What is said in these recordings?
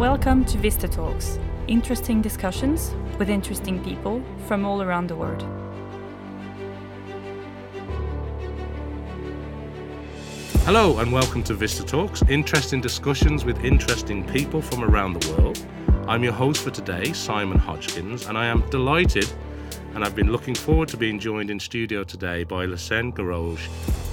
welcome to Vista Talks, interesting discussions with interesting people from all around the world. Hello, and welcome to Vista Talks, interesting discussions with interesting people from around the world. I'm your host for today, Simon Hodgkins, and I am delighted and I've been looking forward to being joined in studio today by Lassène Garoge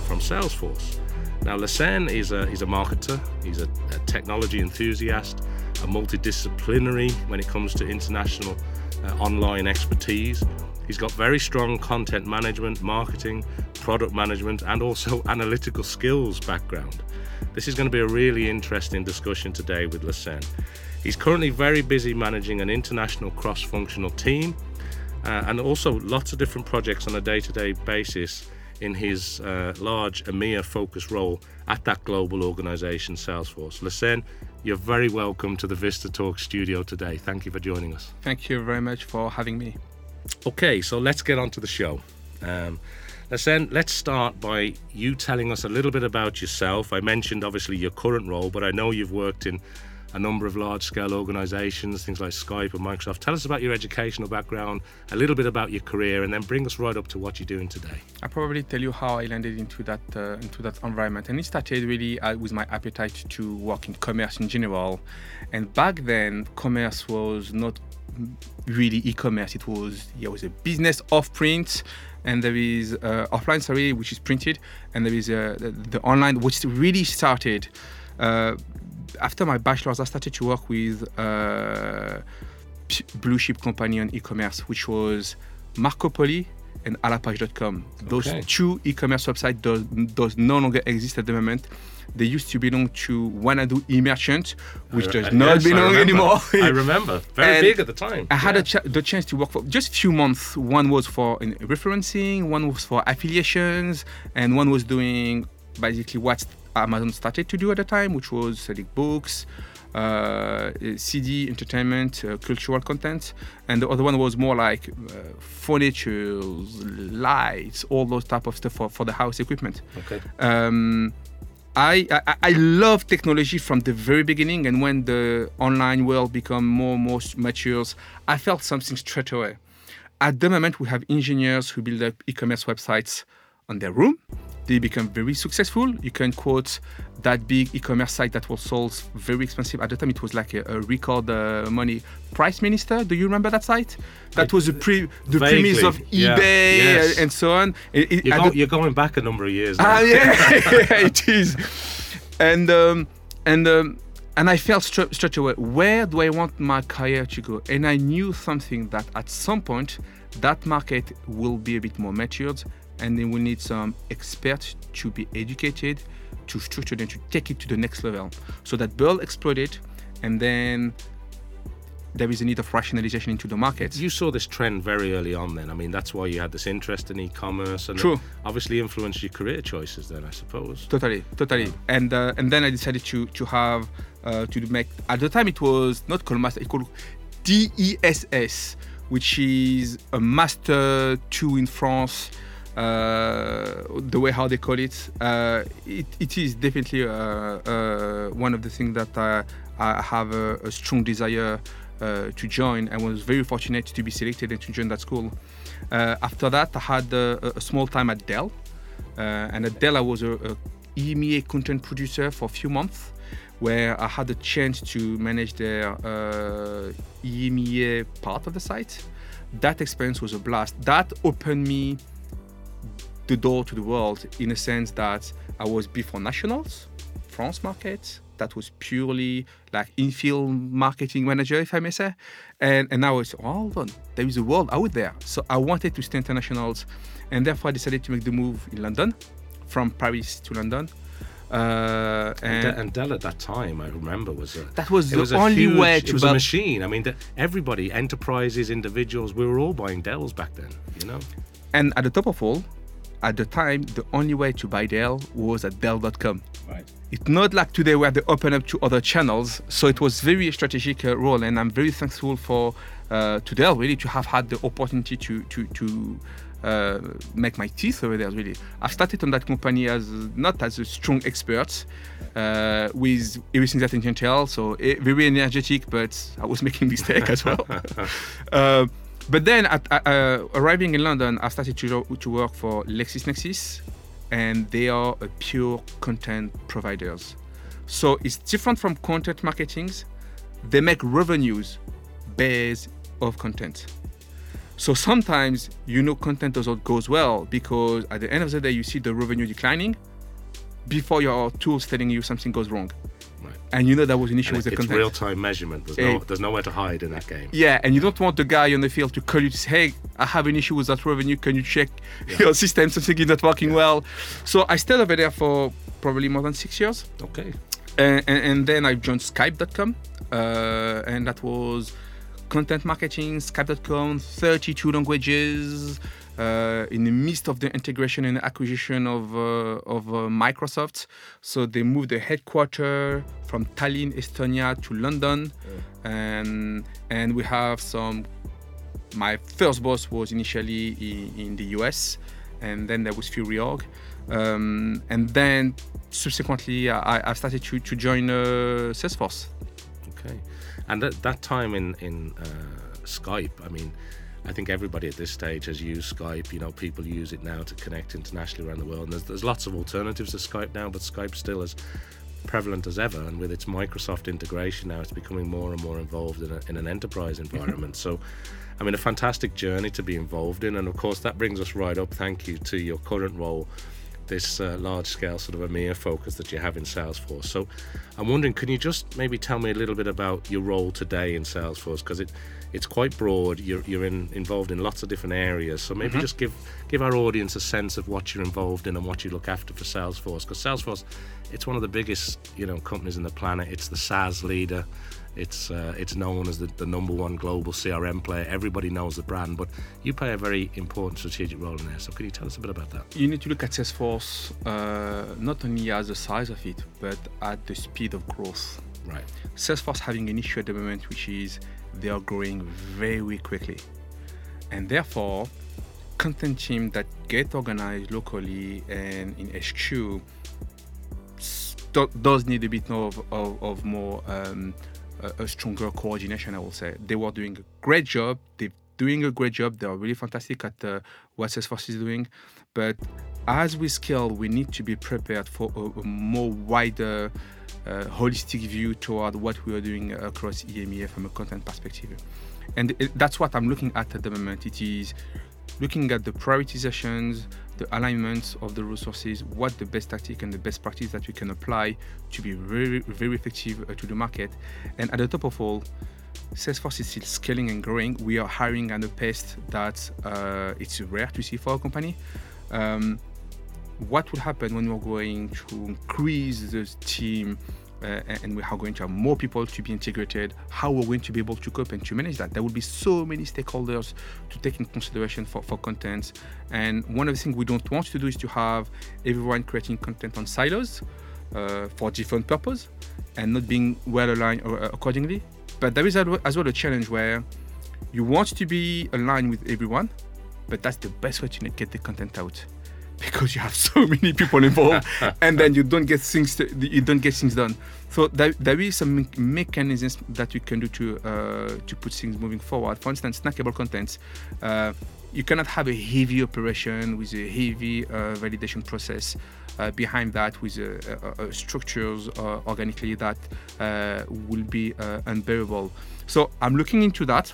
from Salesforce. Now, Lassène is a, he's a marketer, he's a, a technology enthusiast, a multidisciplinary when it comes to international uh, online expertise. He's got very strong content management, marketing, product management, and also analytical skills background. This is going to be a really interesting discussion today with Lassène. He's currently very busy managing an international cross functional team uh, and also lots of different projects on a day to day basis in his uh, large EMEA focus role at that global organization, Salesforce. Lassène, you're very welcome to the Vista Talk studio today. Thank you for joining us. Thank you very much for having me. Okay, so let's get on to the show. Um, Lassène, let's start by you telling us a little bit about yourself. I mentioned obviously your current role, but I know you've worked in a number of large scale organizations, things like Skype and Microsoft. Tell us about your educational background, a little bit about your career, and then bring us right up to what you're doing today. I'll probably tell you how I landed into that uh, into that environment, and it started really uh, with my appetite to work in commerce in general. And back then, commerce was not really e-commerce. It was it was a business off print, and there is uh, offline, sorry, which is printed, and there is uh, the, the, online, which really started. Uh, after my bachelor's, I started to work with uh, a blue chip company on e-commerce, which was Marcopoly and Alapage.com. Those okay. two e-commerce websites does, does no longer exist at the moment. They used to belong to Wanadoo e-merchant, which does not yes, belong I anymore. I remember. Very and big at the time. I had ch- the chance to work for just a few months. One was for referencing, one was for affiliations, and one was doing basically what Amazon started to do at the time, which was selling books, uh, CD, entertainment, uh, cultural content, and the other one was more like uh, furniture, lights, all those type of stuff for, for the house equipment. Okay. Um, I, I, I love technology from the very beginning, and when the online world become more and more matures, I felt something straight away. At the moment, we have engineers who build up e-commerce websites on their room they become very successful. You can quote that big e-commerce site that was sold very expensive at the time. It was like a, a record uh, money. PriceMinister, do you remember that site? That was the pre the premise of eBay yeah, yes. and so on. It, it, you're, go, you're, going back a number of years. Ah, yeah, it is. And um, and um, and I felt straight, straight away, where do I want my career to go? And I knew something that at some point that market will be a bit more matured and then we need some experts to be educated to structure them to take it to the next level so that Burl exploded and then there is a need of rationalization into the market. You saw this trend very early on then. I mean, that's why you had this interest in e-commerce and True. obviously influenced your career choices then, I suppose. Totally, totally. Yeah. And uh, and then I decided to to have uh, to make at the time it was not called master, it called DESS, which is a master two in France uh, the way how they call it, uh, it, it is definitely uh, one of the things that I, I have a, a, strong desire to join. I was very fortunate to be selected and to join that school. after that, I had a, a, small time at Dell, and at Dell I was a, a EMEA content producer for a few months where I had the chance to manage their uh, EMEA part of the site. That experience was a blast. That opened me the door to the world in a sense that I was before nationals, France market. That was purely like in-field marketing manager, if I may say. And and now it's oh, hold on, there is a world out there. So I wanted to stay internationals, and therefore I decided to make the move in London, from Paris to London. Uh, and, and, Dell at that time, I remember, was a that was the was only huge, way to. It was a machine. I mean, the, everybody, enterprises, individuals, we were all buying Dells back then. You know. And at the top of all, at the time, the only way to buy Dell was at Dell.com. Right. It's not like today where they open up to other channels. So it was very strategic uh, role, and I'm very thankful for uh, to Dell really to have had the opportunity to to to uh, make my teeth over there. Really, I started on that company as not as a strong expert uh, with everything that entails. So eh, very energetic, but I was making mistake as well. uh, but then, at, uh, arriving in London, I started to, to work for LexisNexis, and they are a pure content providers. So it's different from content marketings. They make revenues based of content. So sometimes you know content doesn't goes well because at the end of the day you see the revenue declining before your tools telling you something goes wrong. Right. And you know that was an issue And with the it's content. real time measurement. There's, Eh, no, there's nowhere to hide in that game. Yeah, and you don't want the guy on the field to call you to say, hey, I have an issue with that revenue. Can you check your system? Something is not working well. So I stayed over there for probably more than six years. Okay. And, and, and then I joined Skype.com. Uh, and that was content marketing, Skype.com, 32 languages. Uh, in the midst of the integration and acquisition of, uh, of uh, Microsoft. So they moved the headquarters from Tallinn, Estonia to London. And, and we have some my first boss was initially in, in the US, and then there was few reorg, um, and then subsequently I, I started to, to join uh, Salesforce. Okay. And at that time in in uh, Skype, I mean, I think everybody at this stage has used Skype. You know, people use it now to connect internationally around the world. And there's, there's lots of alternatives to Skype now, but Skype's still as prevalent as ever. And with its Microsoft integration now, it's becoming more and more involved in, a, in an enterprise mm-hmm. environment. so, I mean, a fantastic journey to be involved in. And of course, that brings us right up. Thank you to your current role this uh, large scale sort of EMEA focus that you have in Salesforce. So I'm wondering, can you just maybe tell me a little bit about your role today in Salesforce? Because it, it's quite broad. You're, you're in, involved in lots of different areas. So maybe just give, give our audience a sense of what you're involved in and what you look after for Salesforce. Because Salesforce, it's one of the biggest you know companies in the planet. It's the SaaS leader. It's uh, it's known as the, the number one global CRM player. Everybody knows the brand, but you play a very important strategic role in there. So can you tell us a bit about that? You need to look at Salesforce uh, not only as the size of it, but at the speed of growth. Right. Salesforce having an issue at the moment, which is they are growing very quickly, and therefore, content team that get organized locally and in HQ does need a bit more of, of, of more um, a, stronger coordination. I will say they were doing a great job. They're doing a great job. They are really fantastic at uh, what Salesforce is doing, but as we scale, we need to be prepared for a, a more wider uh, holistic view toward what we are doing across EMEA from a content perspective. And it, that's what I'm looking at at the moment. It is looking at the prioritizations, the alignment of the resources, what the best tactic and the best practice that we can apply to be very, very effective uh, to the market. And at the top of all, Salesforce is still scaling and growing. We are hiring at a pace that uh, it's rare to see for a company. Um, what will happen when we're going to increase the team uh, and we are going to have more people to be integrated, how we're going to be able to cope and to manage that. There will be so many stakeholders to take in consideration for, for content. And one of the things we don't want to do is to have everyone creating content on silos uh, for different purpose and not being well aligned uh, accordingly. But there is as well a challenge where you want to be aligned with everyone, but that's the best way to get the content out because you have so many people involved and then you don't get things you don't get things done. So there, there is some mechanisms that you can do to uh, to put things moving forward. For instance snackable contents. Uh, you cannot have a heavy operation with a heavy uh, validation process uh, behind that with structures uh, organically that uh, will be uh, unbearable. So i'm looking into that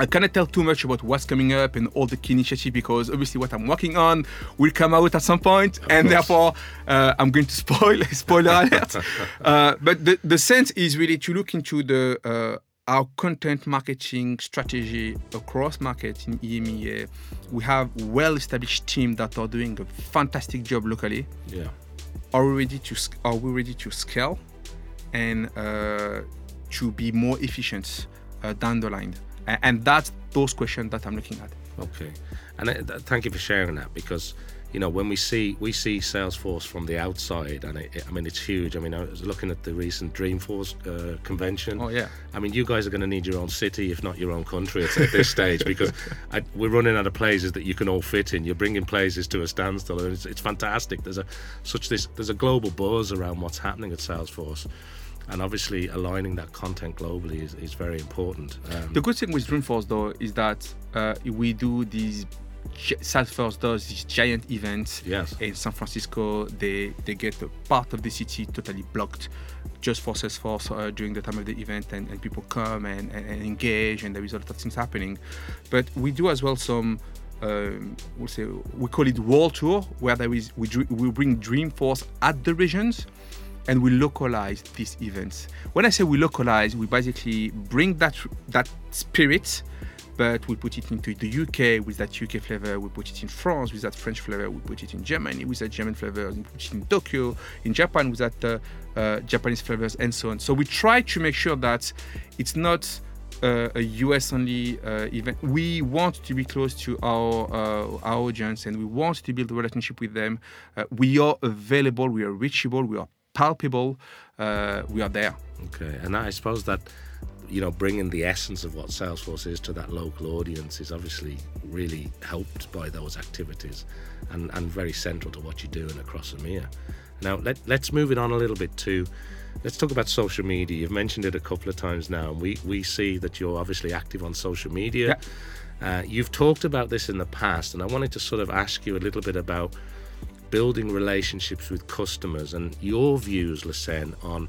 I cannot tell too much about what's coming up and all the key initiatives because obviously what I'm working on will come out at some point, and course. therefore uh, I'm going to spoil spoiler alert. uh, but the, the sense is really to look into the uh, our content marketing strategy across markets in EMEA. We have well-established teams that are doing a fantastic job locally. Yeah. Are we ready to are we ready to scale and uh, to be more efficient uh, down the line? And that's those questions that I'm looking at. Okay, and uh, th- thank you for sharing that because you know, when we see we see Salesforce from the outside, and it, it, I mean it's huge. I mean, I was looking at the recent Dreamforce uh, convention. Oh yeah. I mean, you guys are going to need your own city, if not your own country, at, at this stage, because I, we're running out of places that you can all fit in. You're bringing places to a standstill, and it's, it's fantastic. There's a such this there's a global buzz around what's happening at Salesforce. And obviously, aligning that content globally is, is very important. Um, The good thing with Dreamforce though is that uh, we do these. Salesforce does these giant events yes. in San Francisco. They they get a part of the city totally blocked just for Salesforce uh, during the time of the event, and, and people come and, and, and engage, and there is a lot of things happening. But we do as well some. Um, we'll say we call it world tour, where there is we we bring Dreamforce at the regions, and we localize these events. When I say we localize, we basically bring that that spirit, but we put it into the UK with that UK flavor. We put it in France with that French flavor. We put it in Germany with that German flavor. We put it in Tokyo, in Japan with that uh, uh, Japanese flavors, and so on. So we try to make sure that it's not uh, a US only uh, event. We want to be close to our uh, our audience, and we want to build a relationship with them. Uh, we are available. We are reachable. We are palpable. Uh, we are there. Okay, and I suppose that you know bringing the essence of what Salesforce is to that local audience is obviously really helped by those activities, and and very central to what you're doing across EMEA. Now let let's move it on a little bit to. Let's talk about social media. You've mentioned it a couple of times now, and we, we see that you're obviously active on social media. Uh, you've talked about this in the past, and I wanted to sort of ask you a little bit about building relationships with customers and your views, Lassen, on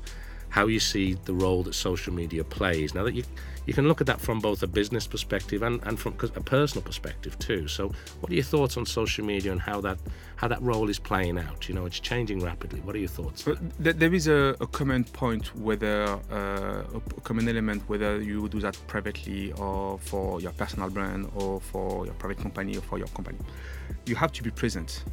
how you see the role that social media plays. Now that you you can look at that from both a business perspective and, and from a personal perspective too. So, what are your thoughts on social media and how that how that role is playing out? You know, it's changing rapidly. What are your thoughts? But th- there is a, a common point, whether uh, a common element, whether you do that privately or for your personal brand or for your private company or for your company. You have to be present.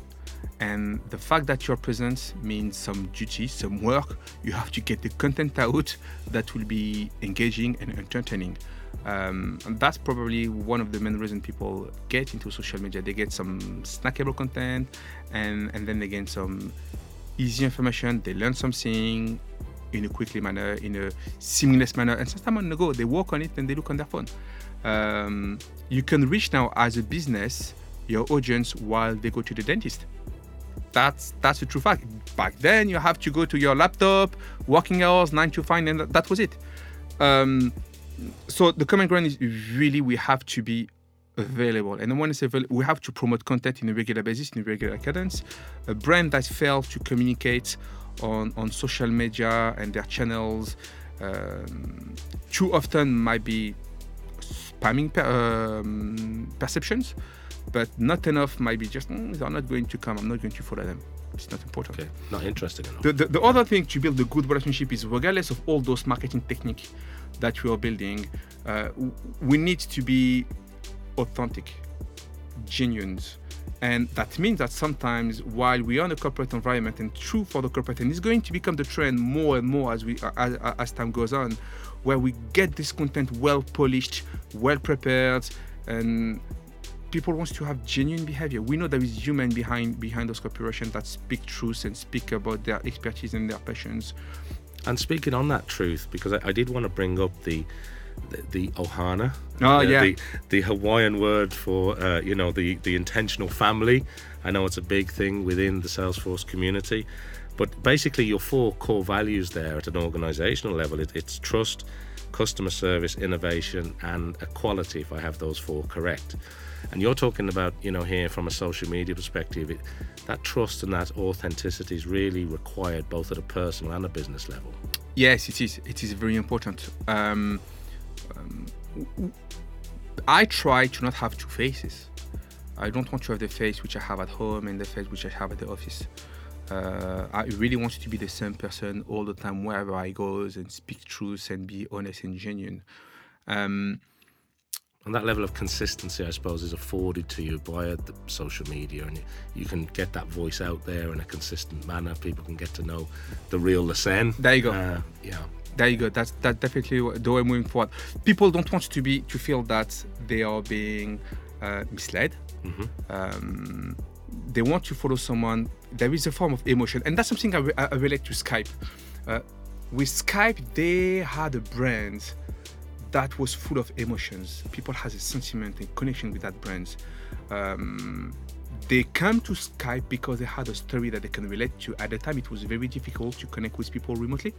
And the fact that you're present means some duty, some work. You have to get the content out that will be engaging and entertaining. Um, and that's probably one of the main reasons people get into social media. They get some snackable content and, and then they get some easy information. They learn something in a quickly manner, in a seamless manner. And sometimes on the go, they work on it and they look on their phone. Um, you can reach now as a business your audience while they go to the dentist that's that's a true fact. Back then, you have to go to your laptop, working hours, nine to five, and that, was it. Um, so the common ground is really we have to be available, and when available, we have to promote content in a regular basis, in a regular cadence. A brand that fails to communicate on on social media and their channels um, too often might be spamming per, um, perceptions but not enough might be just mm, they're not going to come i'm not going to follow them. It's not important. Okay, not interested enough. the, the, the other thing to build a good relationship is regardless of all those marketing techniques that we are building uh, we need to be authentic genuine. And that means that sometimes while we are in a corporate environment and true for the corporate and it's going to become the trend more and more as we as, as time goes on where we get this content well polished well prepared and people wants to have genuine behavior. We know there is human behind behind those corporations that speak truth and speak about their expertise and their passions. And speaking on that truth, because I, I did want to bring up the the, the ohana, Oh, uh, yeah. the, the Hawaiian word for uh, you know the the intentional family. I know it's a big thing within the Salesforce community, but basically your four core values there at an organizational level it, it's trust, customer service, innovation, and equality. If I have those four correct. And you're talking about, you know, here from a social media perspective, it, that trust and that authenticity is really required both at a personal and a business level. Yes, it is. It is very important. Um, um, I try to not have two faces. I don't want to have the face which I have at home and the face which I have at the office. Uh, I really want you to be the same person all the time wherever I go and speak truth and be honest and genuine. Um, And that level of consistency, I suppose, is afforded to you by the social media, and you, you can get that voice out there in a consistent manner. People can get to know the real Lassen. There you go. Uh, yeah. there you go. That's that definitely the way moving forward. People don't want to be to feel that they are being uh, misled. hmm Um, they want to follow someone. There is a form of emotion, and that's something I, re- I relate to Skype. Uh, with Skype, they had a brand that was full of emotions. People has a sentiment and connection with that brand. Um, they come to Skype because they had a story that they can relate to. At the time, it was very difficult to connect with people remotely,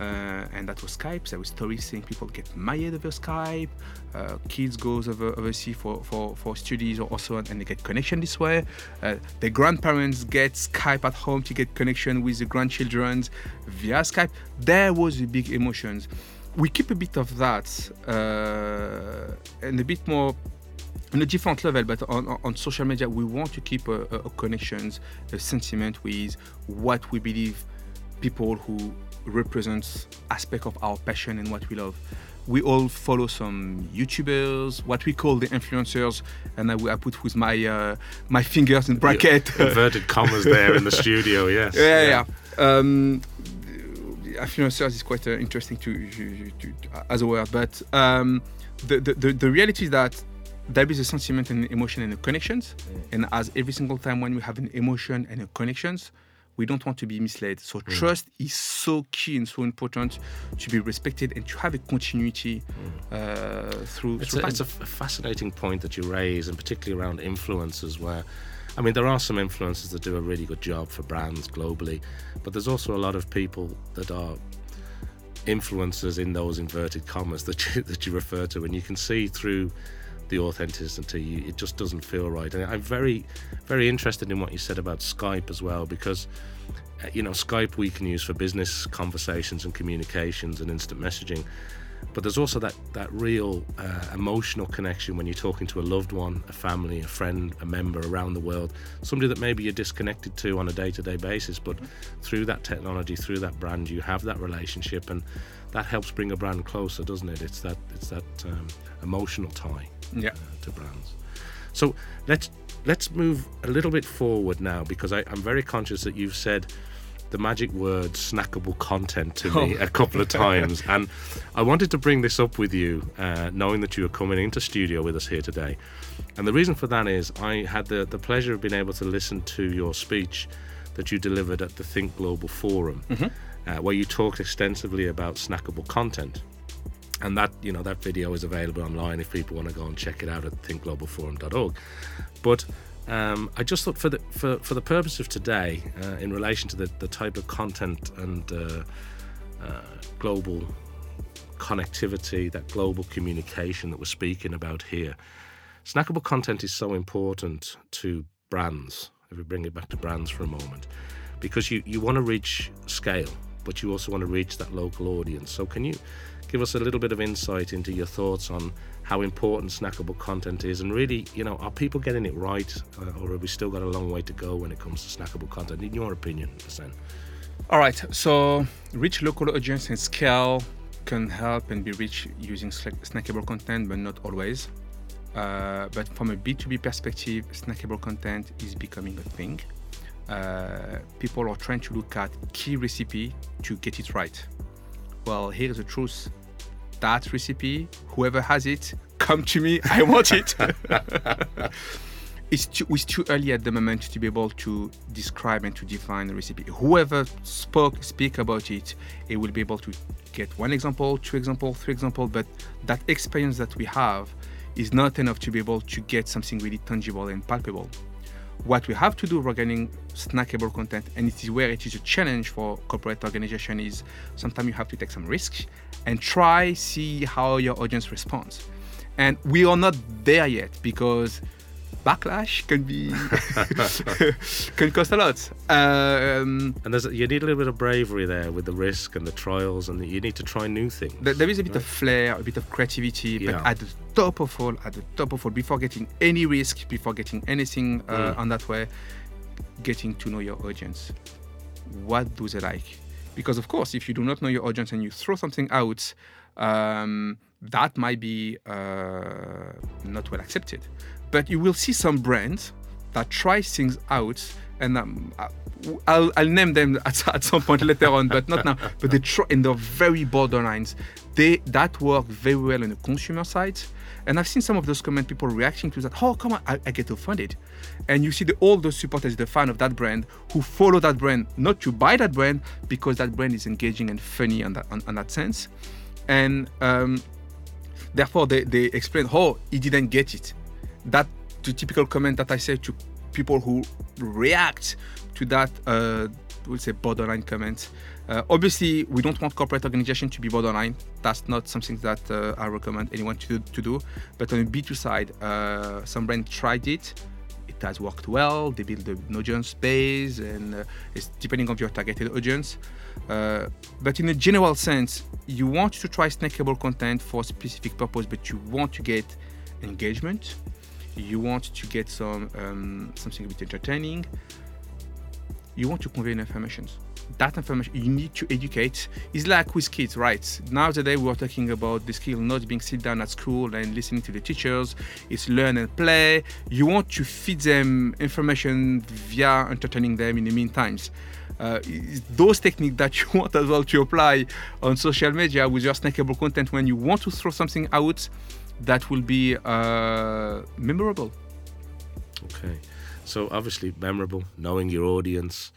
uh, and that was Skype. There were stories saying people get married over Skype, uh, kids goes over overseas for, for, for studies or also, and they get connection this way. Uh, the grandparents get Skype at home to get connection with the grandchildren via Skype. There was a big emotions. We keep a bit of that uh, and a bit more on a different level, but on, on social media, we want to keep a, a, a connections, a sentiment with what we believe people who represent aspect of our passion and what we love. We all follow some YouTubers, what we call the influencers, and I, I put with my uh, my fingers in bracket. Inverted commas there in the studio, yes. Yeah, yeah. yeah. Um, influencers is quite uh, interesting to, to, to, as a word, but um, the, the, the reality is that there is a sentiment and emotion and connections. Mm. And as every single time when we have an emotion and a connections, we don't want to be misled. So mm. trust is so key and so important to be respected and to have a continuity mm. uh, through. It's, through a, it's a, fascinating point that you raise, and particularly around influencers, where. I mean, there are some influencers that do a really good job for brands globally, but there's also a lot of people that are influencers in those inverted commas that you, that you refer to, and you can see through the authenticity. It just doesn't feel right. And I'm very, very interested in what you said about Skype as well, because uh, you know Skype we can use for business conversations and communications and instant messaging. But there's also that that real uh, emotional connection when you're talking to a loved one, a family, a friend, a member around the world, somebody that maybe you're disconnected to on a day-to-day basis. But through that technology, through that brand, you have that relationship, and that helps bring a brand closer, doesn't it? It's that it's that um, emotional tie yeah. uh, to brands. So let's let's move a little bit forward now because I, I'm very conscious that you've said the magic word snackable content to me oh. a couple of times and i wanted to bring this up with you uh, knowing that you were coming into studio with us here today and the reason for that is i had the, the pleasure of being able to listen to your speech that you delivered at the think global forum mm-hmm. uh, where you talked extensively about snackable content and that you know that video is available online if people want to go and check it out at thinkglobalforum.org but um, I just thought for the for, for the purpose of today, uh, in relation to the, the type of content and uh, uh, global connectivity, that global communication that we're speaking about here, snackable content is so important to brands. If we bring it back to brands for a moment, because you, you want to reach scale, but you also want to reach that local audience. So can you give us a little bit of insight into your thoughts on how important snackable content is and really you know are people getting it right uh, or have we still got a long way to go when it comes to snackable content in your opinion Hassan? all right so reach local audience and scale can help and be reached using snackable content but not always. Uh, but from a b2b perspective snackable content is becoming a thing. Uh, people are trying to look at key recipe to get it right. Well here's the truth that recipe. Whoever has it, come to me. I want it. it's, too, it's too early at the moment to be able to describe and to define the recipe. Whoever spoke, speak about it, it will be able to get one example, two example, three example. But that experience that we have is not enough to be able to get something really tangible and palpable what we have to do regarding snackable content and it is where it is a challenge for corporate organization is sometimes you have to take some risks and try see how your audience responds. And we are not there yet because backlash can be can cost a lot. Um, and there's you need a little bit of bravery there with the risk and the trials, and the, you need to try new things. There is a bit right? of flair, a bit of creativity, yeah. but at the top of all, at the top of all, before getting any risk, before getting anything uh, mm. on that way, getting to know your audience. What do they like? Because of course, if you do not know your audience and you throw something out. Um, that might be uh, not well accepted. But you will see some brands that try things out and um, I- I'll, I'll name them at, at some point later on, but not now. But they try, and they're very borderlines. They that work very well on the consumer side, and I've seen some of those comment people reacting to that. Oh, come on, I, I get offended, and you see the all those supporters, the fan of that brand, who follow that brand, not to buy that brand because that brand is engaging and funny on that on, on that sense, and um, therefore they, they explain oh he didn't get it that the typical comment that i say to people who react to that uh, we'll say borderline comment. Uh, obviously we don't want corporate organization to be borderline. That's not something that uh, i recommend anyone to, to do. But on the b2 side uh, some brand tried it. It has worked well. They build an audience base and uh, it's depending on your targeted audience. Uh, but in a general sense, you want to try snackable content for a specific purpose, but you want to get engagement. You want to get some um, something a bit entertaining. You want to convey information. That information you need to educate. It's like with kids, right? Nowadays we are talking about the skill not being sit down at school and listening to the teachers. It's learn and play. You want to feed them information via entertaining them in the meantimes uh, those techniques that you want as well to apply on social media with your snackable content when you want to throw something out that will be uh, memorable. Okay. So obviously memorable, knowing your audience,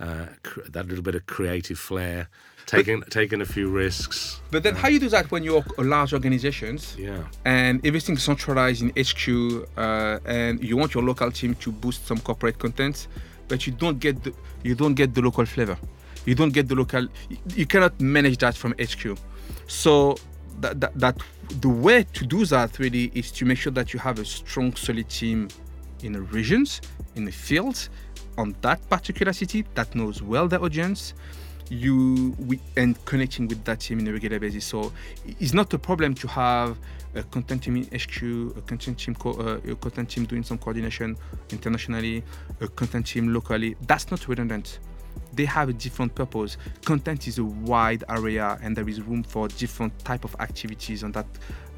uh, cr- that little bit of creative flair, taking taking a few risks. But then, how you do that when you're a large organizations Yeah. and everything's centralized in HQ, uh, and you want your local team to boost some corporate content, but you don't get the you don't get the local flavor. You don't get the local. You cannot manage that from HQ. So that, that, that the way to do that really is to make sure that you have a strong, solid team in the regions, in the fields, on that particular city that knows well the audience. You we, and connecting with that team in a regular basis. So it's not a problem to have a content team in HQ, a content team, co- uh, a content team doing some coordination internationally, a content team locally. That's not redundant they have a different purpose. Content is a wide area and there is room for different type of activities on that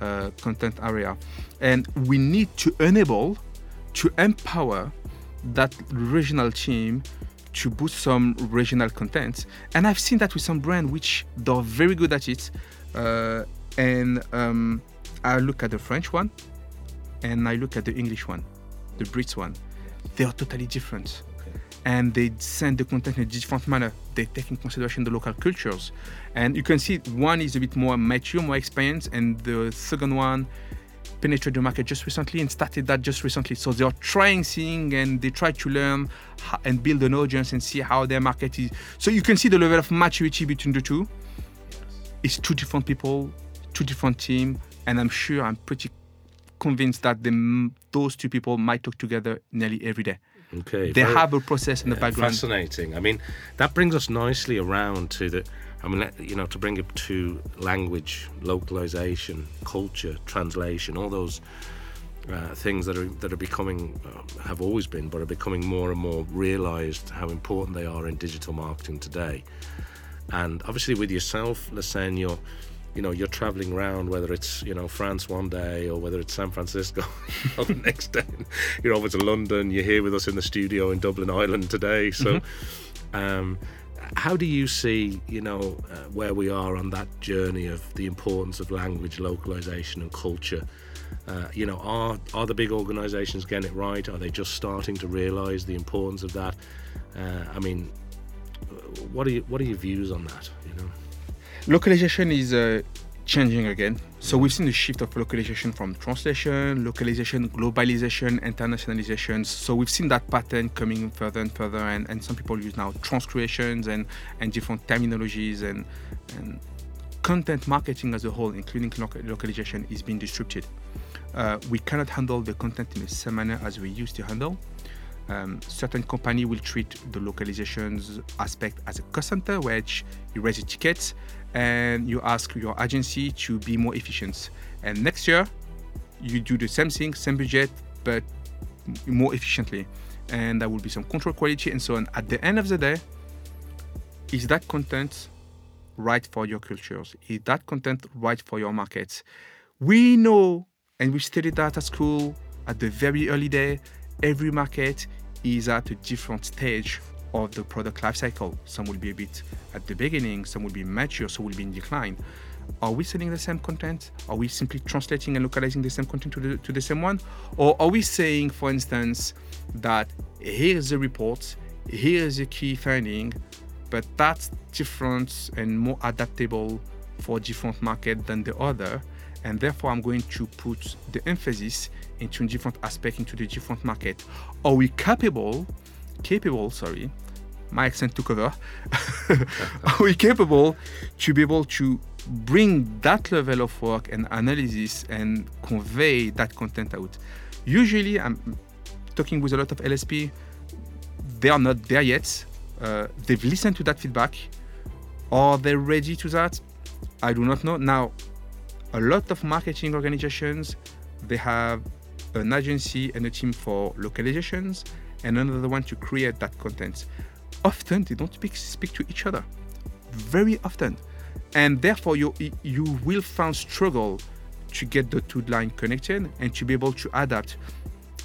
uh, content area. And we need to enable to empower that regional team to boost some regional content. And i've seen that with some brand which they're very good at it uh, and um, i look at the french one and i look at the english one the brits one. They are totally different and they send the content in a different manner. They take in consideration the local cultures. And you can see one is a bit more mature, more experienced, and the second one penetrated the market just recently and started that just recently. So they are trying things and they try to learn and build an audience and see how their market is. So you can see the level of maturity between the two. It's two different people, two different teams, and I'm sure I'm pretty convinced that the, those two people might talk together nearly every day. Okay. They have a process in the background. Fascinating. I mean, that brings us nicely around to the. I mean, you know, to bring it to language, localization, culture, translation, all those uh, things that are that are becoming, uh, have always been, but are becoming more and more realised how important they are in digital marketing today. And obviously, with yourself, Lassen, you're, you know, you're traveling around, whether it's you know France one day or whether it's San Francisco the next day. You're over to London. You're here with us in the studio in Dublin, Ireland today. So, um, how do you see, you know, uh, where we are on that journey of the importance of language, localization, and culture? Uh, you know, are are the big organisations getting it right? Are they just starting to realise the importance of that? Uh, I mean, what are you, what are your views on that? You know. Localization is uh, changing again. So we've seen the shift of localization from translation, localization, globalization, internationalization. So we've seen that pattern coming further and further, and, and some people use now transcreations and, and different terminologies and, and content marketing as a whole, including local- localization, is being disrupted. Uh, we cannot handle the content in the same manner as we used to handle. Um, certain company will treat the localizations aspect as a cost center, which you raise the tickets and you ask your agency to be more efficient. And next year, you do the same thing, same budget, but more efficiently. And there will be some control quality and so on. At the end of the day, is that content right for your cultures? Is that content right for your markets? We know, and we studied that at school at the very early day, every market is at a different stage of the product lifecycle. Some will be a bit at the beginning, some will be mature, some will be in decline. Are we selling the same content? Are we simply translating and localizing the same content to the, to the same one? Or are we saying, for instance, that here's the report, here's the key finding, but that's different and more adaptable for different market than the other? And therefore, I'm going to put the emphasis into different aspect into the different market. Are we capable, capable, sorry, my accent took over. Are we capable to be able to bring that level of work and analysis and convey that content out? Usually, I'm talking with a lot of LSP. They are not there yet. Uh, they've listened to that feedback. Are they ready to that? I do not know. Now, a lot of marketing organizations they have an agency and a team for localizations and another one to create that content. Often they don't speak, speak to each other. Very often. And therefore you you will find struggle to get the two line connected and to be able to adapt.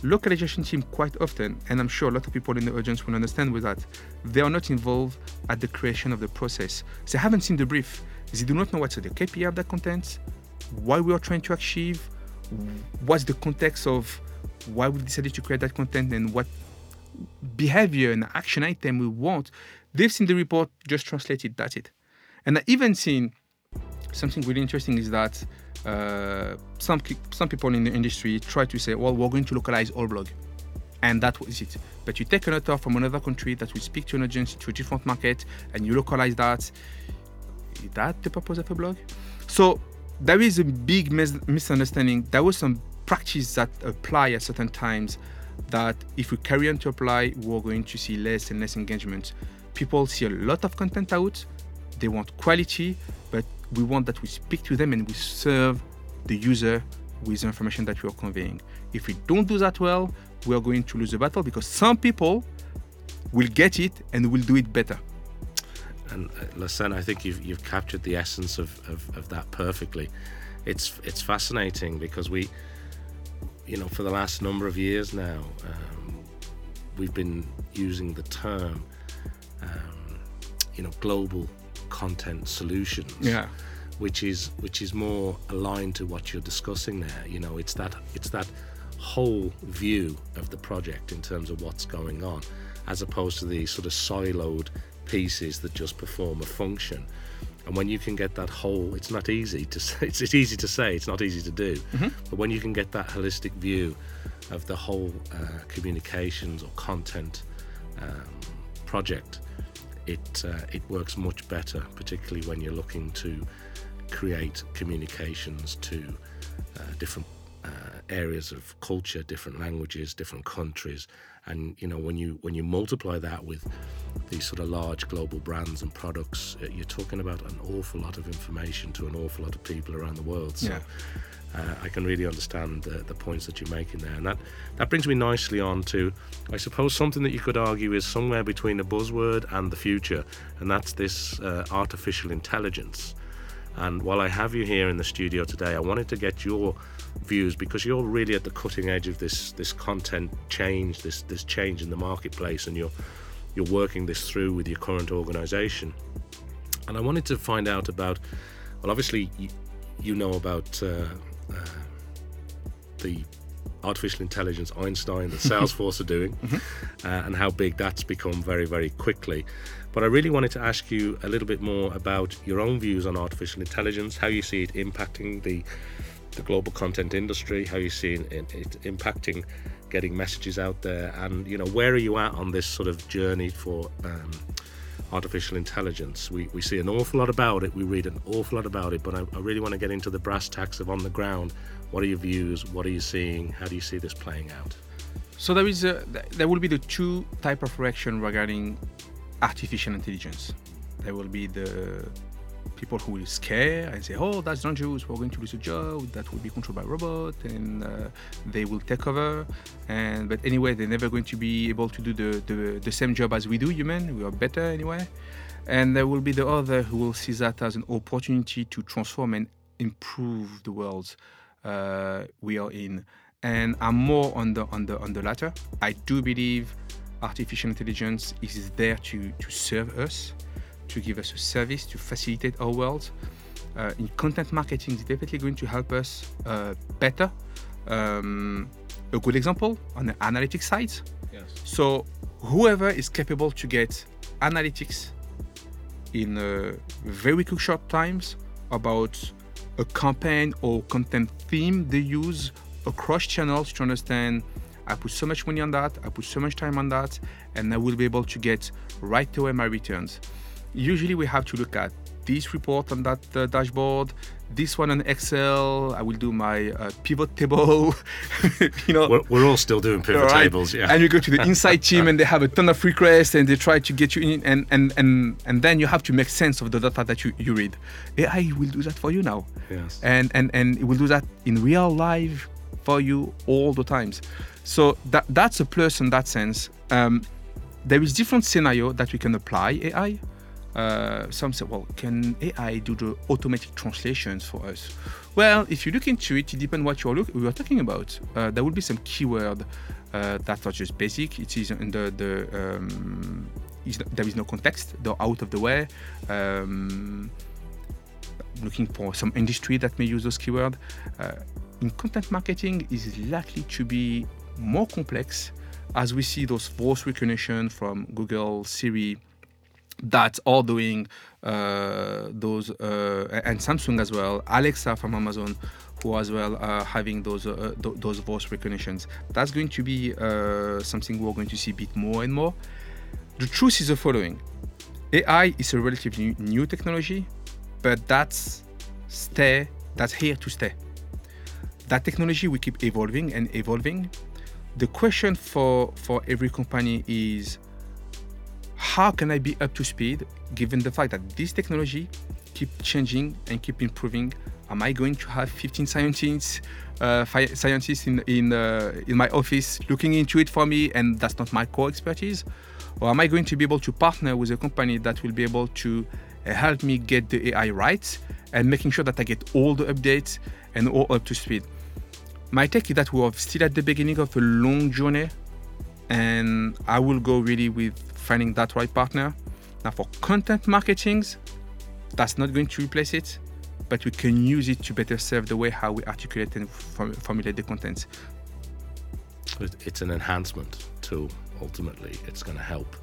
Localization team quite often and i'm sure a lot of people in the audience will understand with that they are not involved at the creation of the process. They haven't seen the brief. They do not know what's the kpi of that content why we are trying to achieve what's the context of why we decided to create that content and what behavior and action item we want. They've seen the report, just translated, that's it. And I even seen something really interesting is that uh, some some people in the industry try to say, well, we're going to localize all blog, and that was it. But you take an author from another country that will speak to an audience to a different market, and you localize that. Is that the purpose of a blog? So there is a big mis- misunderstanding. There was some practice that apply at certain times that if we carry on to apply, we're going to see less and less engagement. People see a lot of content out, they want quality, but we want that we speak to them and we serve the user with the information that we are conveying. If we don't do that well, we are going to lose the battle because some people will get it and will do it better. And uh, Lassane, I think you've, you've captured the essence of, of, of that perfectly. It's it's fascinating because we you know, for the last number of years now, um, we've been using the term, um, you know, global content solutions. Yeah. Which is which is more aligned to what you're discussing there. You know, it's that it's that whole view of the project in terms of what's going on, as opposed to the sort of siloed pieces that just perform a function and when you can get that whole it's not easy to say it's, it's easy to say it's not easy to do mm-hmm. but when you can get that holistic view of the whole uh, communications or content um, project it uh, it works much better particularly when you're looking to create communications to uh, different uh, areas of culture different languages different countries and you know when you when you multiply that with these sort of large global brands and products uh, you're talking about an awful lot of information to an awful lot of people around the world. So yeah. uh, I can really understand the, the points that you're making there. And that that brings me nicely on to I suppose something that you could argue is somewhere between a buzzword and the future and that's this uh, artificial intelligence. And while I have you here in the studio today, I wanted to get your views because you're really at the cutting edge of this this content change, this this change in the marketplace, and you're you're working this through with your current organisation. And I wanted to find out about, well, obviously you, you know about uh, uh, the artificial intelligence Einstein that Salesforce are doing, mm-hmm. uh, and how big that's become very very quickly. But I really wanted to ask you a little bit more about your own views on artificial intelligence, how you see it impacting the the global content industry, how you see it, it impacting getting messages out there, and you know where are you at on this sort of journey for um, artificial intelligence? We, we see an awful lot about it, we read an awful lot about it, but I, I really want to get into the brass tacks of on the ground. What are your views? What are you seeing? How do you see this playing out? So there is a, there will be the two type of reaction regarding artificial intelligence. There will be the people who will scare and say, "Oh, that's dangerous. We're going to lose a job. That will be controlled by robot, and uh, they will take over." And but anyway, they're never going to be able to do the, the the same job as we do, human. We are better anyway. And there will be the other who will see that as an opportunity to transform and improve the world uh, we are in. And I'm more on the on the on the latter. I do believe artificial intelligence is there to, to serve us, to give us a service, to facilitate our world. Uh, in content marketing, it's definitely going to help us uh, better. Um, a good example on the analytics side. Yes. So whoever is capable to get analytics in a very quick short times about a campaign or content theme they use across channels to understand I put so much money on that, I put so much time on that, and I will be able to get right away my returns. Usually we have to look at this report on that uh, dashboard, this one on Excel. I will do my uh, pivot table. you know, We're, we're all still doing pivot right? tables, yeah. And you go to the inside team and they have a ton of requests and they try to get you in and and and and then you have to make sense of the data that you, you read. AI will do that for you now. yes. And and and it will do that in real life for you all the times. So that that's a plus in that sense. Um, there is different scenario that we can apply AI. Uh, some say, well, can AI do the automatic translations for us? Well, if you look into it, it depends what you're look are talking about. Uh, there will be some keyword uh, that are just basic. It is in the the um, is there is no context. They're out of the way. Um, looking for some industry that may use those keywords. Uh, in content marketing is likely to be more complex as we see those voice recognition from Google, Siri, that are doing uh, those, uh, and Samsung as well, Alexa from Amazon, who as well are having those uh, th- those voice recognitions. That's going to be uh, something we're going to see a bit more and more. The truth is the following: AI is a relatively new technology, but that's stay that's here to stay. That technology will keep evolving and evolving. The question for for every company is how can I be up to speed given the fact that this technology keep changing and keep improving? Am I going to have 15 scientists, uh, scientists in in uh, in my office looking into it for me, and that's not my core expertise? Or am I going to be able to partner with a company that will be able to uh, help me get the AI right and making sure that I get all the updates and all up to speed? My take is that we are still at the beginning of a long journey and I will go really with finding that right partner. Now, for content marketings, that's not going to replace it, but we can use it to better serve the way how we articulate and form- formulate the content. It's an enhancement tool. Ultimately, it's going to help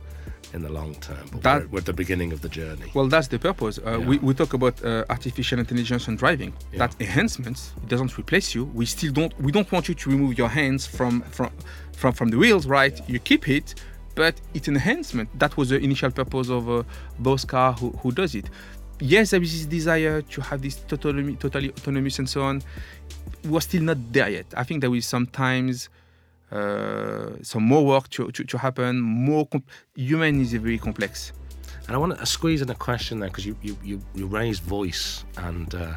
in the long term. But That- we're, at the beginning of the journey. Well, that's the purpose. Uh, we, Yeah. we talk about uh, artificial intelligence and driving. Yeah. That enhancements it doesn't replace you. We still don't. We don't want you to remove your hands from from from from the wheels, right? You keep it, but it's enhancement. That was the initial purpose of uh, those car who, who does it. Yes, there is this desire to have this totally totally autonomous and so on. We're still not there yet. I think there is sometimes uh, some more work to, to, to happen. More com- human is very complex. And I want to squeeze in a question there because you, you, you, you raised voice, and uh,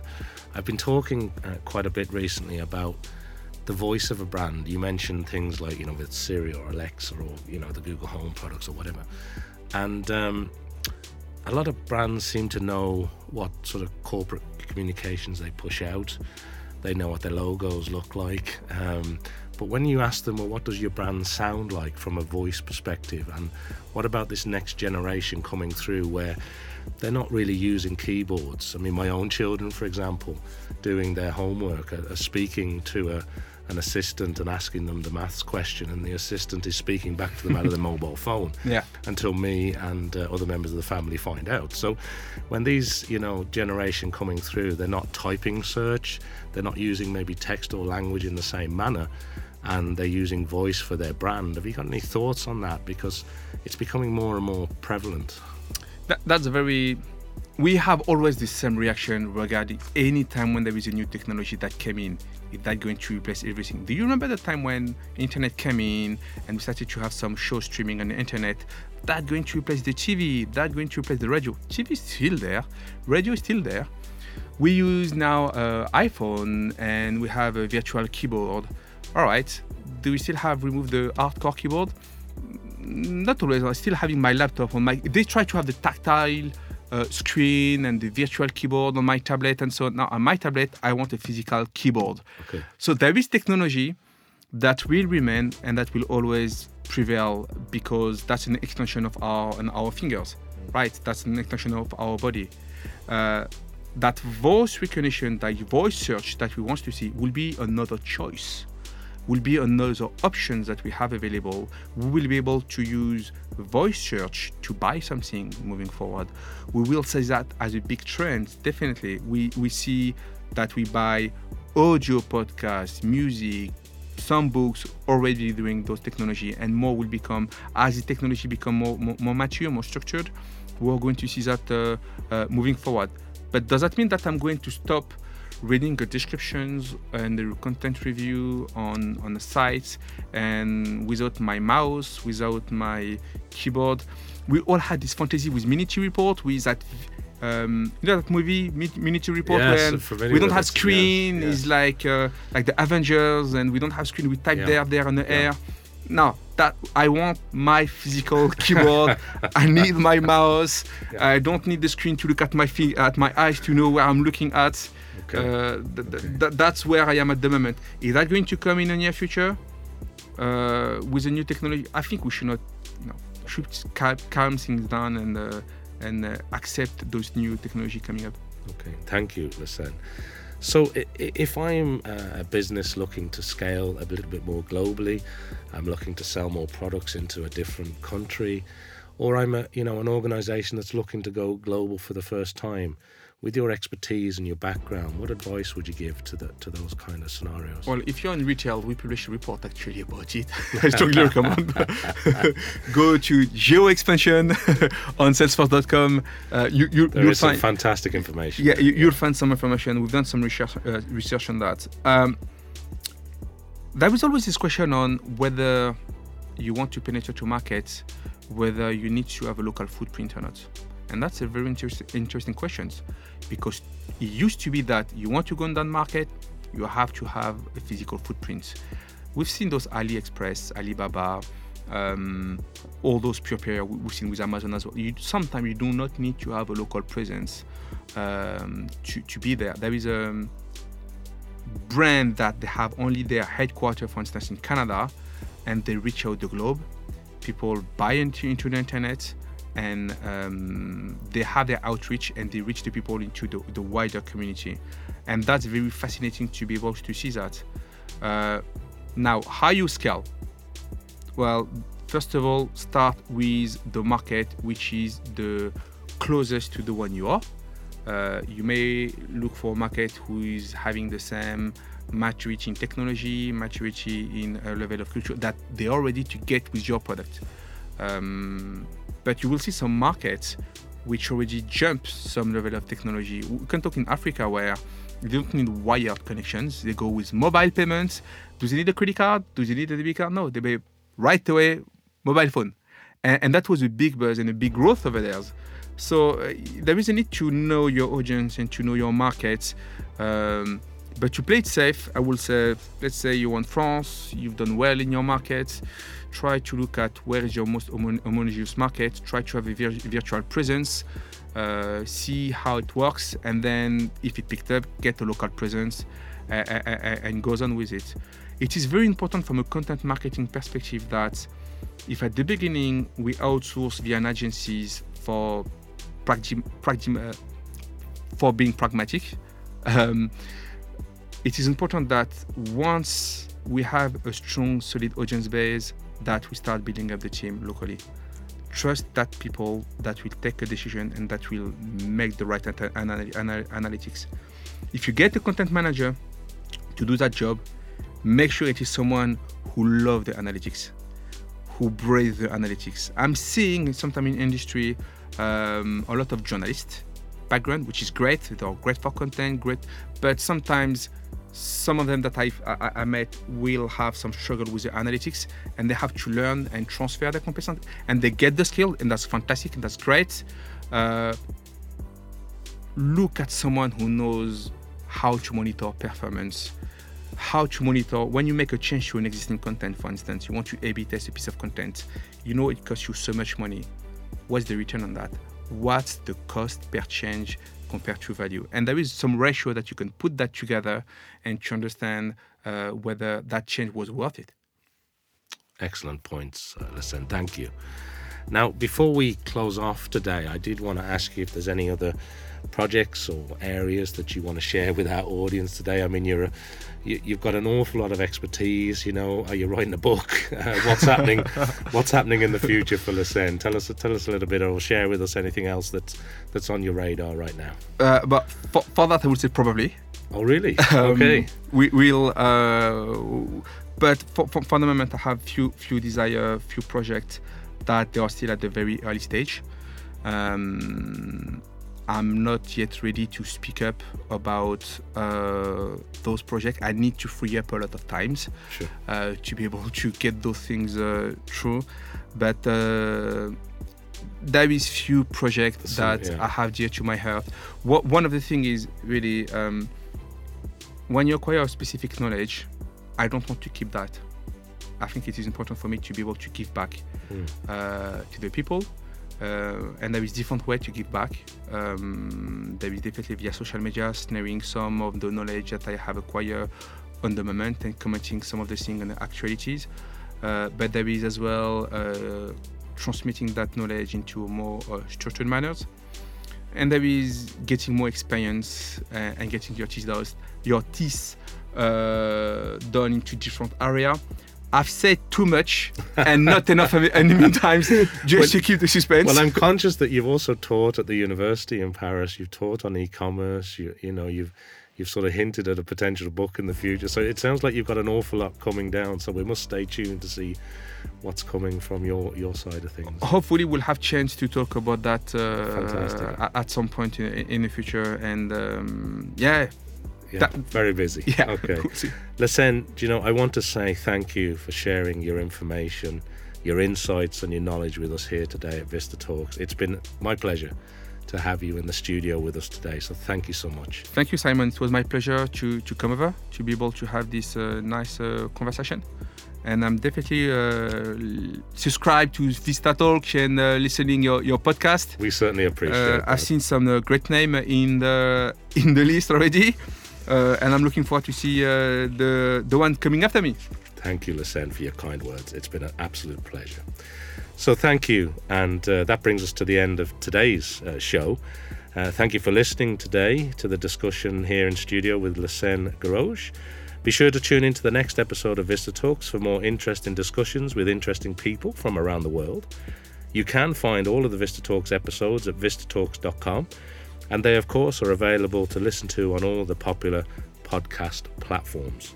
I've been talking uh, quite a bit recently about the voice of a brand. You mentioned things like you know with Siri or Alexa or you know the Google Home products or whatever, and um, a lot of brands seem to know what sort of corporate communications they push out. They know what their logos look like. Um, but when you ask them, well, what does your brand sound like from a voice perspective? And what about this next generation coming through where they're not really using keyboards? I mean, my own children, for example, doing their homework, are, are speaking to a, an assistant and asking them the maths question, and the assistant is speaking back to them out of their mobile phone Yeah. until me and uh, other members of the family find out. So when these, you know, generation coming through, they're not typing search, they're not using maybe text or language in the same manner, and they're using voice for their brand. Have you got any thoughts on that? Because it's becoming more and more prevalent. That, that's a very. We have always the same reaction regarding any time when there is a new technology that came in. Is that going to replace everything? Do you remember the time when internet came in and we started to have some show streaming on the internet? That going to replace the TV? That going to replace the radio? TV is still there. Radio is still there. We use now uh, iPhone and we have a virtual keyboard. All right. Do we still have removed the hardcore keyboard? not always. I'm still having my laptop on my. They try to have the tactile uh, screen and the virtual keyboard on my tablet and so on. Now on my tablet, I want a physical keyboard. Okay. So there is technology that will remain and that will always prevail because that's an extension of our and our fingers, right? That's an extension of our body. Uh, that voice recognition, that voice search that we want to see will be another choice, will be another options that we have available. We will be able to use voice search to buy something moving forward. We will say that as a big trend. Definitely, we we see that we buy audio podcasts, music, some books already doing those technology and more will become as the technology become more, more, more mature more structured we're going to see that uh, uh, moving forward but does that mean that i'm going to stop reading the descriptions and the content review on on the sites and without my mouse without my keyboard. We all had this fantasy with miniature Report with that um, you know that movie Minority Report yes, when we don't have screen is like uh, like the Avengers and we don't have screen we type yeah. there there on the yeah. air. No that I want my physical keyboard. I need my mouse. Yeah. I don't need the screen to look at my feet at my eyes to know where I'm looking at okay. Uh, th- th- okay. th- that's where I am at the moment is that going to come in the near future uh, with a new technology I think we should not you know, should calm things down and uh, and uh, accept those new technology coming up. Okay, thank you, Lassane. So, if I'm a business looking to scale a little bit more globally, I'm looking to sell more products into a different country, or I'm a you know an organization that's looking to go global for the first time, with your expertise and your background, what advice would you give to the to those kind of scenarios? Well, if you're in retail, we publish a report actually about it. I strongly recommend. Go to geo expansion on Salesforce.com. Uh, you, you, there will find fantastic information. Yeah, you, will find some information. We've done some research uh, research on that. Um, there is always this question on whether you want to penetrate your market, whether you need to have a local footprint or not. And that's a very inter- interesting question because it used to be that you want to go in that market, you have to have a physical footprint. We've seen those AliExpress, Alibaba, um, all those pure player we've seen with Amazon as well. You, sometimes you do not need to have a local presence um, to, to be there. There is a brand that they have only their headquarters, for instance, in Canada, and they reach out the globe. People buy into, into the internet and um, they have their outreach and they reach the people into the, the, wider community. And that's very fascinating to be able to see that. Uh, now how you scale? Well first of all start with the market which is the closest to the one you are. Uh, you may look for a market who is having the same maturity in technology maturity in a level of culture that they are ready to get with your product. Um, but you will see some markets which already jump some level of technology. We can talk in Africa where they don't need wired connections. They go with mobile payments. Do they need a credit card? Do they need a debit card? No, they pay right away mobile phone. And, and that was a big buzz and a big growth over there. So uh, there is a need to know your audience and to know your markets. Um, but to play it safe, I will say, let's say you want France, you've done well in your markets. Try to look at where is your most homogeneous market, try to have a vir virtual presence, uh, see how it works, and then if it picked up, get a local presence uh, and goes on with it. It is very important from a content marketing perspective that if at the beginning we outsource via agencies for uh, for being pragmatic, um, it is important that once we have a strong, solid audience base, that we start building up the team locally. Trust that people that will take a decision and that will make the right analytics. If you get a content manager to do that job, make sure it is someone who loves the analytics, who breathes the analytics. I'm seeing sometimes in industry um, a lot of journalists background, which is great. They're great for content, great, but sometimes some of them that I've, I, I met will have some struggle with the analytics and they have to learn and transfer their competence and they get the skill and that's fantastic and that's great. Uh, look at someone who knows how to monitor performance how to monitor when you make a change to an existing content for instance you want to a b test a piece of content you know it costs you so much money. What's the return on that? What's the cost per change compared to value. And there is some ratio that you can put that together and to understand uh, whether that change was worth it. Excellent points, uh, listen, thank you. Now, before we close off today, I did want to ask you if there's any other projects or areas that you want to share with our audience today. I mean, you're a, you, have got an awful lot of expertise. You know, are you writing a book? Uh, what's happening? what's happening in the future for Lucene? Tell us, tell us a little bit, or share with us anything else that's that's on your radar right now. Uh, but for, for, that, I would say probably. Oh, really? Um, okay. We will. Uh, but for, for, for the moment, I have few few desire, few projects that they are still at the very early stage. Um, I'm not yet ready to speak up about uh, those projects. I need to free up a lot of times sure. uh, to be able to get those things uh, through. But uh, there is few projects so, that yeah. I have dear to my heart. What, one of the things is really um, when you acquire a specific knowledge, I don't want to keep that. I think it is important for me to be able to give back mm. to the people uh, and there is different way to give back. Um, there is definitely via social media, snaring some of the knowledge that I have acquired on the moment and commenting some of the things and the actualities. Uh, but there is as well uh, transmitting that knowledge into more uh, structured manners. And there is getting more experience uh, and getting your teeth, your teeth uh, done into different area I've said too much and not enough many times just well, to keep the suspense. Well, I'm conscious that you've also taught at the university in Paris. You've taught on e-commerce. You, you know, you've you've sort of hinted at a potential book in the future. So it sounds like you've got an awful lot coming down. So we must stay tuned to see what's coming from your your side of things. Hopefully, we'll have chance to talk about that uh, at some point in, in the future. And um, yeah, yeah, that, very busy. Yeah. Okay. Listen, you know, I want to say thank you for sharing your information, your insights, and your knowledge with us here today at Vista Talks. It's been my pleasure to have you in the studio with us today. So thank you so much. Thank you, Simon. It was my pleasure to, to come over, to be able to have this uh, nice uh, conversation. And I'm definitely uh, subscribed to Vista Talk and uh, listening your, your podcast. We certainly appreciate it. Uh, I've seen some uh, great name in the in the list already. Uh, and I'm looking forward to see uh, the the one coming after me. Thank you, Lucene, for your kind words. It's been an absolute pleasure. So thank you, and uh, that brings us to the end of today's uh, show. Uh, thank you for listening today to the discussion here in studio with Lucene Garoge. Be sure to tune into the next episode of Vista Talks for more interesting discussions with interesting people from around the world. You can find all of the Vista Talks episodes at vistatalks.com and they, of course, are available to listen to on all the popular podcast platforms.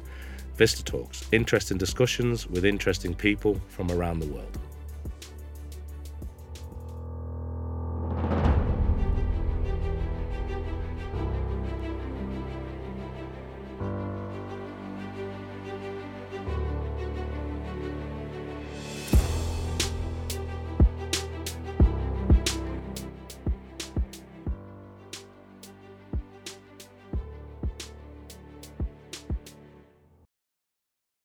Vista Talks, interesting discussions with interesting people from around the world.